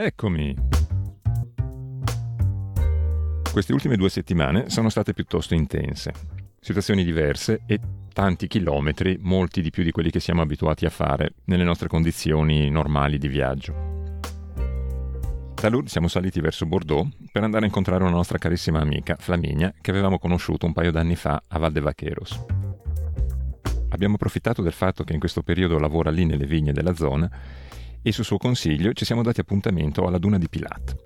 Eccomi. Queste ultime due settimane sono state piuttosto intense. Situazioni diverse e tanti chilometri, molti di più di quelli che siamo abituati a fare nelle nostre condizioni normali di viaggio. Da Lourdes siamo saliti verso Bordeaux per andare a incontrare una nostra carissima amica, Flaminia, che avevamo conosciuto un paio d'anni fa a Val de Vaqueros. Abbiamo approfittato del fatto che in questo periodo lavora lì nelle vigne della zona e su suo consiglio ci siamo dati appuntamento alla duna di Pilat,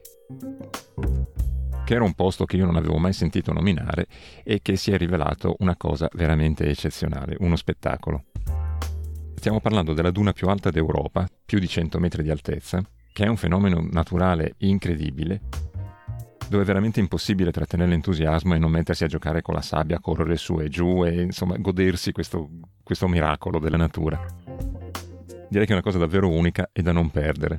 che era un posto che io non avevo mai sentito nominare e che si è rivelato una cosa veramente eccezionale, uno spettacolo. Stiamo parlando della duna più alta d'Europa, più di 100 metri di altezza, che è un fenomeno naturale incredibile, dove è veramente impossibile trattenere l'entusiasmo e non mettersi a giocare con la sabbia, correre su e giù e insomma godersi questo, questo miracolo della natura direi che è una cosa davvero unica e da non perdere.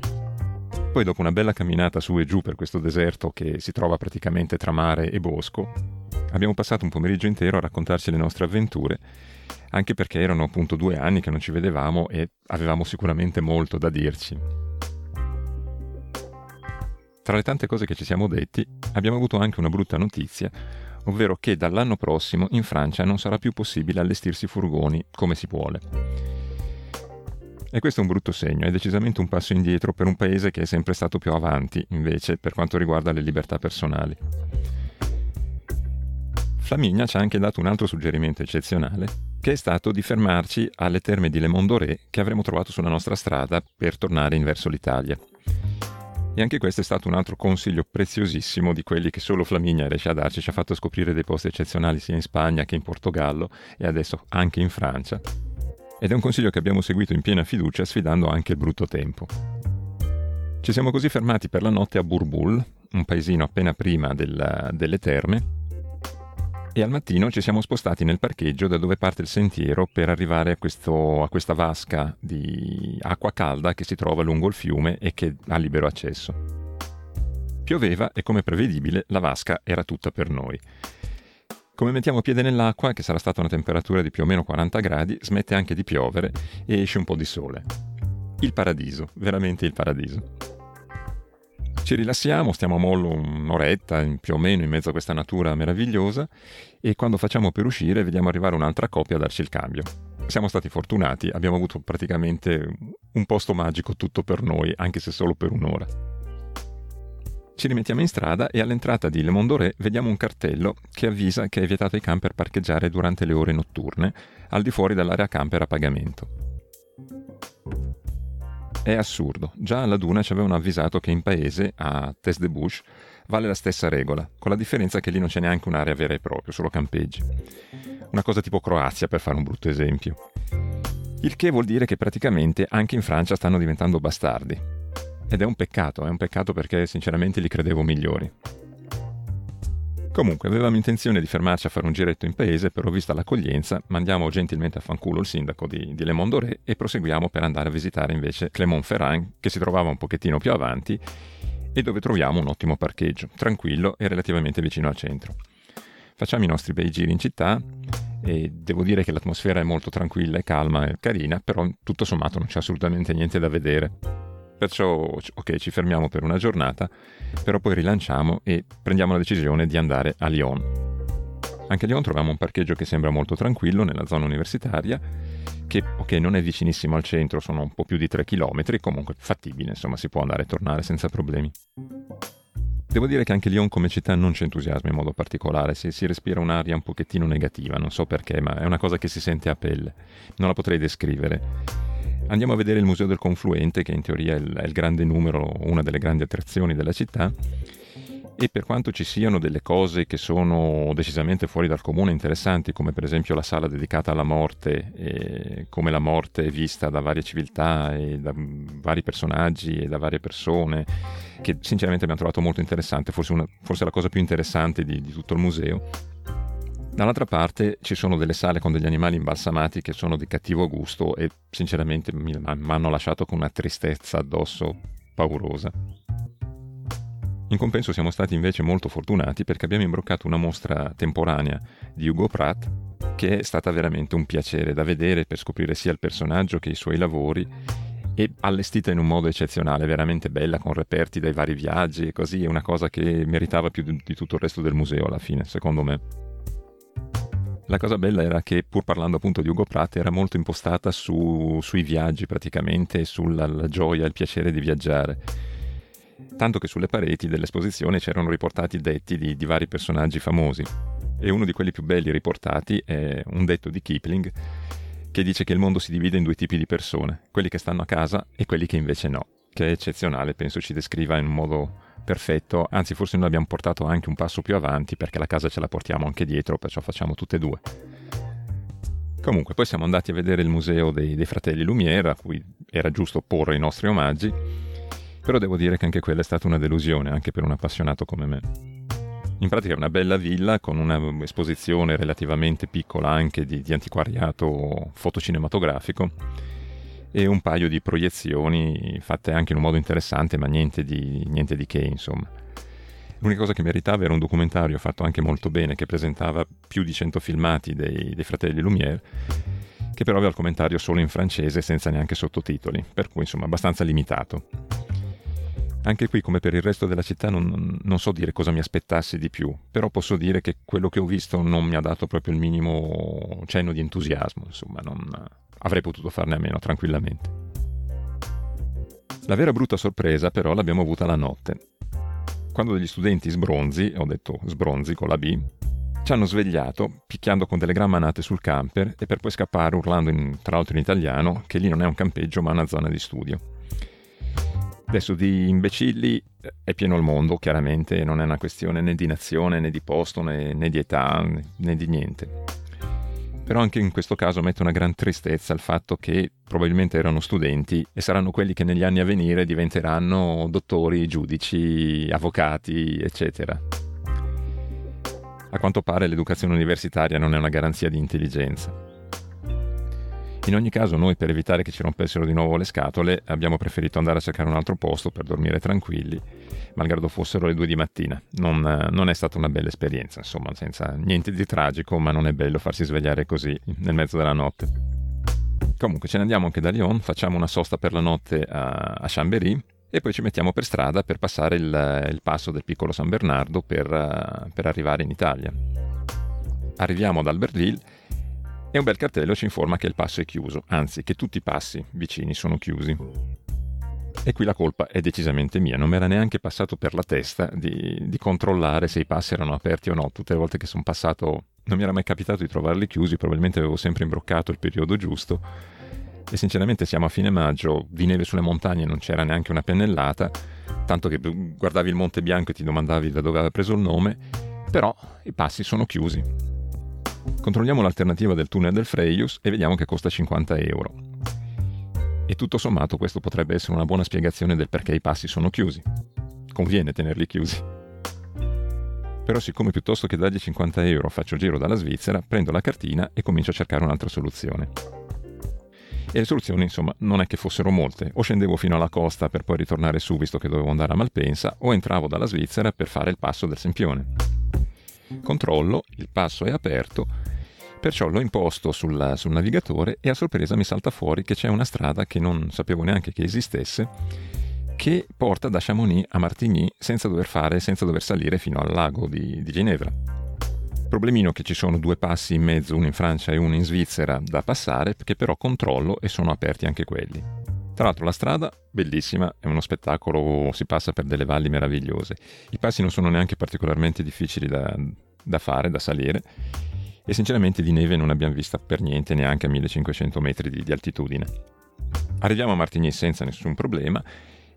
Poi dopo una bella camminata su e giù per questo deserto che si trova praticamente tra mare e bosco, abbiamo passato un pomeriggio intero a raccontarci le nostre avventure, anche perché erano appunto due anni che non ci vedevamo e avevamo sicuramente molto da dirci. Tra le tante cose che ci siamo detti, abbiamo avuto anche una brutta notizia, ovvero che dall'anno prossimo in Francia non sarà più possibile allestirsi furgoni come si vuole. E questo è un brutto segno, è decisamente un passo indietro per un paese che è sempre stato più avanti, invece, per quanto riguarda le libertà personali. Flaminia ci ha anche dato un altro suggerimento eccezionale, che è stato di fermarci alle terme di Le Mondoré che avremmo trovato sulla nostra strada per tornare in verso l'Italia. E anche questo è stato un altro consiglio preziosissimo di quelli che solo Flaminia riesce a darci, ci ha fatto scoprire dei posti eccezionali sia in Spagna che in Portogallo e adesso anche in Francia ed è un consiglio che abbiamo seguito in piena fiducia sfidando anche il brutto tempo. Ci siamo così fermati per la notte a Burbul, un paesino appena prima del, delle terme, e al mattino ci siamo spostati nel parcheggio da dove parte il sentiero per arrivare a, questo, a questa vasca di acqua calda che si trova lungo il fiume e che ha libero accesso. Pioveva e come prevedibile la vasca era tutta per noi. Come mettiamo piede nell'acqua, che sarà stata una temperatura di più o meno 40 gradi, smette anche di piovere e esce un po' di sole. Il paradiso, veramente il paradiso. Ci rilassiamo, stiamo a mollo un'oretta più o meno in mezzo a questa natura meravigliosa e quando facciamo per uscire vediamo arrivare un'altra coppia a darci il cambio. Siamo stati fortunati, abbiamo avuto praticamente un posto magico tutto per noi, anche se solo per un'ora. Ci rimettiamo in strada e all'entrata di Le Mondoré vediamo un cartello che avvisa che è vietato ai camper parcheggiare durante le ore notturne al di fuori dall'area camper a pagamento. È assurdo, già alla Duna ci avevano avvisato che in paese, a Test de Bouche, vale la stessa regola, con la differenza che lì non c'è neanche un'area vera e propria, solo campeggi. Una cosa tipo Croazia per fare un brutto esempio. Il che vuol dire che praticamente anche in Francia stanno diventando bastardi, ed è un peccato, è un peccato perché sinceramente li credevo migliori. Comunque, avevamo intenzione di fermarci a fare un giretto in paese, però vista l'accoglienza, mandiamo gentilmente a fanculo il sindaco di, di Le Mondoré e proseguiamo per andare a visitare invece Clermont-Ferrand, che si trovava un pochettino più avanti e dove troviamo un ottimo parcheggio, tranquillo e relativamente vicino al centro. Facciamo i nostri bei giri in città e devo dire che l'atmosfera è molto tranquilla e calma e carina, però tutto sommato non c'è assolutamente niente da vedere. Perciò, ok, ci fermiamo per una giornata, però poi rilanciamo e prendiamo la decisione di andare a Lyon. Anche a Lyon troviamo un parcheggio che sembra molto tranquillo nella zona universitaria, che ok, non è vicinissimo al centro, sono un po' più di 3 km, comunque fattibile, insomma si può andare e tornare senza problemi. Devo dire che anche Lyon come città non ci entusiasma in modo particolare, si, si, respira un'aria un pochettino negativa, non so perché, ma è una cosa che si sente a pelle. Non la potrei descrivere. Andiamo a vedere il Museo del Confluente, che in teoria è il, è il grande numero, una delle grandi attrazioni della città. E per quanto ci siano delle cose che sono decisamente fuori dal comune interessanti, come per esempio la sala dedicata alla morte, come la morte è vista da varie civiltà e da vari personaggi e da varie persone, che sinceramente abbiamo trovato molto interessante, forse, una, forse la cosa più interessante di, di tutto il museo, Dall'altra parte ci sono delle sale con degli animali imbalsamati che sono di cattivo gusto e sinceramente mi, hanno lasciato con una tristezza addosso paurosa. In compenso siamo stati invece molto fortunati perché abbiamo imbroccato una mostra temporanea di Hugo Pratt che è stata veramente un piacere da vedere per scoprire sia il personaggio che i suoi lavori e allestita in un modo eccezionale, veramente bella, con reperti dai vari viaggi e così, è una cosa che meritava più di tutto il resto del museo alla fine, secondo me. La cosa bella era che, pur parlando appunto di Ugo Pratt, era molto impostata su, sui viaggi praticamente, sulla gioia il piacere di viaggiare. Tanto che sulle pareti dell'esposizione c'erano riportati detti di, di vari personaggi famosi. E uno di quelli più belli riportati è un detto di Kipling che dice che il mondo si divide in due tipi di persone, quelli che stanno a casa e quelli che invece no, che è eccezionale, penso ci descriva in un modo perfetto, anzi forse noi abbiamo portato anche un passo più avanti perché la casa ce la portiamo anche dietro, perciò facciamo tutte e due. Comunque, poi siamo andati a vedere il museo dei, dei fratelli Lumière, a cui era giusto porre i nostri omaggi, però devo dire che anche quella è stata una delusione, anche per un appassionato come me. In pratica è una bella villa con un'esposizione relativamente piccola anche di, di antiquariato fotocinematografico e un paio di proiezioni fatte anche in un modo interessante, ma niente di, niente di che, insomma. L'unica cosa che meritava era un documentario fatto anche molto bene, che presentava più di 100 filmati dei, dei fratelli Lumière, che però aveva il commentario solo in francese senza neanche sottotitoli, per cui insomma abbastanza limitato. Anche qui, come per il resto della città, non, non, so dire cosa mi aspettassi di più, però posso dire che quello che ho visto non mi ha dato proprio il minimo cenno di entusiasmo, insomma, non, avrei potuto farne a meno tranquillamente. La vera brutta sorpresa però l'abbiamo avuta la notte. Quando degli studenti sbronzi, ho detto sbronzi con la B, ci hanno svegliato picchiando con delle gran manate sul camper e per poi scappare urlando in, tra l'altro in italiano che lì non è un campeggio ma una zona di studio. Adesso di imbecilli eh, è pieno il mondo, chiaramente, non è una questione né di nazione né di posto né, né di età né di niente. Però anche in questo caso mette una gran tristezza il fatto che probabilmente erano studenti e saranno quelli che negli anni a venire diventeranno dottori, giudici, avvocati, eccetera. A quanto pare l'educazione universitaria non è una garanzia di intelligenza. In ogni caso noi per evitare che ci rompessero di nuovo le scatole abbiamo preferito andare a cercare un altro posto per dormire tranquilli, malgrado fossero le due di mattina. Non, non è stata una bella esperienza, insomma, senza niente di tragico, ma non è bello farsi svegliare così nel mezzo della notte. Comunque ce ne andiamo anche da Lyon, facciamo una sosta per la notte a, a Chambéry e poi ci mettiamo per strada per passare il, il passo del piccolo San Bernardo per, per arrivare in Italia. Arriviamo ad Albertville e un bel cartello ci informa che il passo è chiuso, anzi che tutti i passi vicini sono chiusi. E qui la colpa è decisamente mia, non mi era neanche passato per la testa di, di, controllare se i passi erano aperti o no. Tutte le volte che sono passato non mi era mai capitato di trovarli chiusi, probabilmente avevo sempre imbroccato il periodo giusto. E sinceramente siamo a fine maggio, di neve sulle montagne non c'era neanche una pennellata, tanto che guardavi il Monte Bianco e ti domandavi da dove aveva preso il nome, però i passi sono chiusi. Controlliamo l'alternativa del tunnel del Frejus e vediamo che costa 50 euro. E tutto sommato questo potrebbe essere una buona spiegazione del perché i passi sono chiusi. Conviene tenerli chiusi. Però siccome piuttosto che dargli 50 euro faccio il giro dalla Svizzera, prendo la cartina e comincio a cercare un'altra soluzione. E le soluzioni, insomma, non è che fossero molte. O scendevo fino alla costa per poi ritornare su visto che dovevo andare a Malpensa, o entravo dalla Svizzera per fare il passo del Sempione. Controllo, il passo è aperto, perciò l'ho imposto sul, sul navigatore e a sorpresa mi salta fuori che c'è una strada che non sapevo neanche che esistesse, che porta da Chamonix a Martigny senza dover fare, senza dover salire fino al lago di, di Ginevra. Problemino che ci sono due passi in mezzo, uno in Francia e uno in Svizzera, da passare, che però controllo e sono aperti anche quelli. Tra l'altro la strada, bellissima, è uno spettacolo, si passa per delle valli meravigliose. I passi non sono neanche particolarmente difficili da, da fare, da salire, e sinceramente di neve non abbiamo vista per niente neanche a 1500 metri di, di altitudine. Arriviamo a Martigny senza nessun problema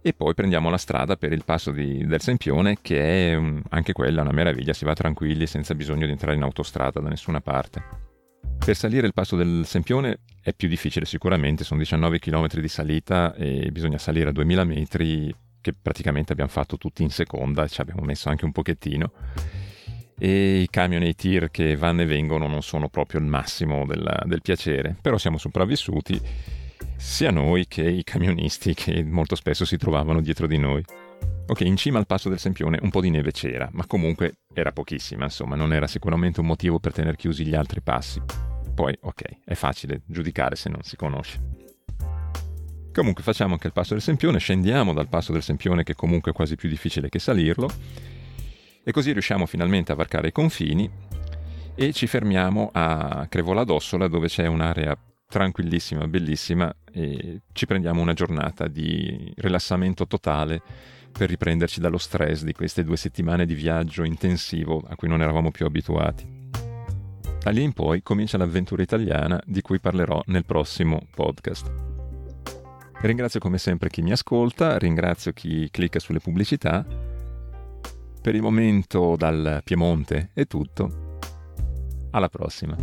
e poi prendiamo la strada per il passo di, del Sempione che è um, anche quella una meraviglia, si va tranquilli senza bisogno di entrare in autostrada da nessuna parte. Per salire il passo del Sempione è più difficile sicuramente, sono 19 km di salita e bisogna salire a 2000 metri che praticamente abbiamo fatto tutti in seconda, ci abbiamo messo anche un pochettino e i camion e i tir che vanno e vengono non sono proprio il massimo del, del piacere, però siamo sopravvissuti sia noi che i camionisti che molto spesso si trovavano dietro di noi. Ok, in cima al passo del Sempione un po' di neve c'era, ma comunque era pochissima, insomma, non era sicuramente un motivo per tenere chiusi gli altri passi. Poi, ok, è facile giudicare se non si conosce. Comunque facciamo anche il passo del Sempione, scendiamo dal passo del Sempione che comunque è quasi più difficile che salirlo e così riusciamo finalmente a varcare i confini e ci fermiamo a Crevola d'Ossola dove c'è un'area tranquillissima, bellissima e ci prendiamo una giornata di rilassamento totale per riprenderci dallo stress di queste due settimane di viaggio intensivo a cui non eravamo più abituati. Da lì in poi comincia l'avventura italiana di cui parlerò nel prossimo podcast. Ringrazio come sempre chi mi ascolta, ringrazio chi clicca sulle pubblicità. Per il momento dal Piemonte è tutto. Alla prossima.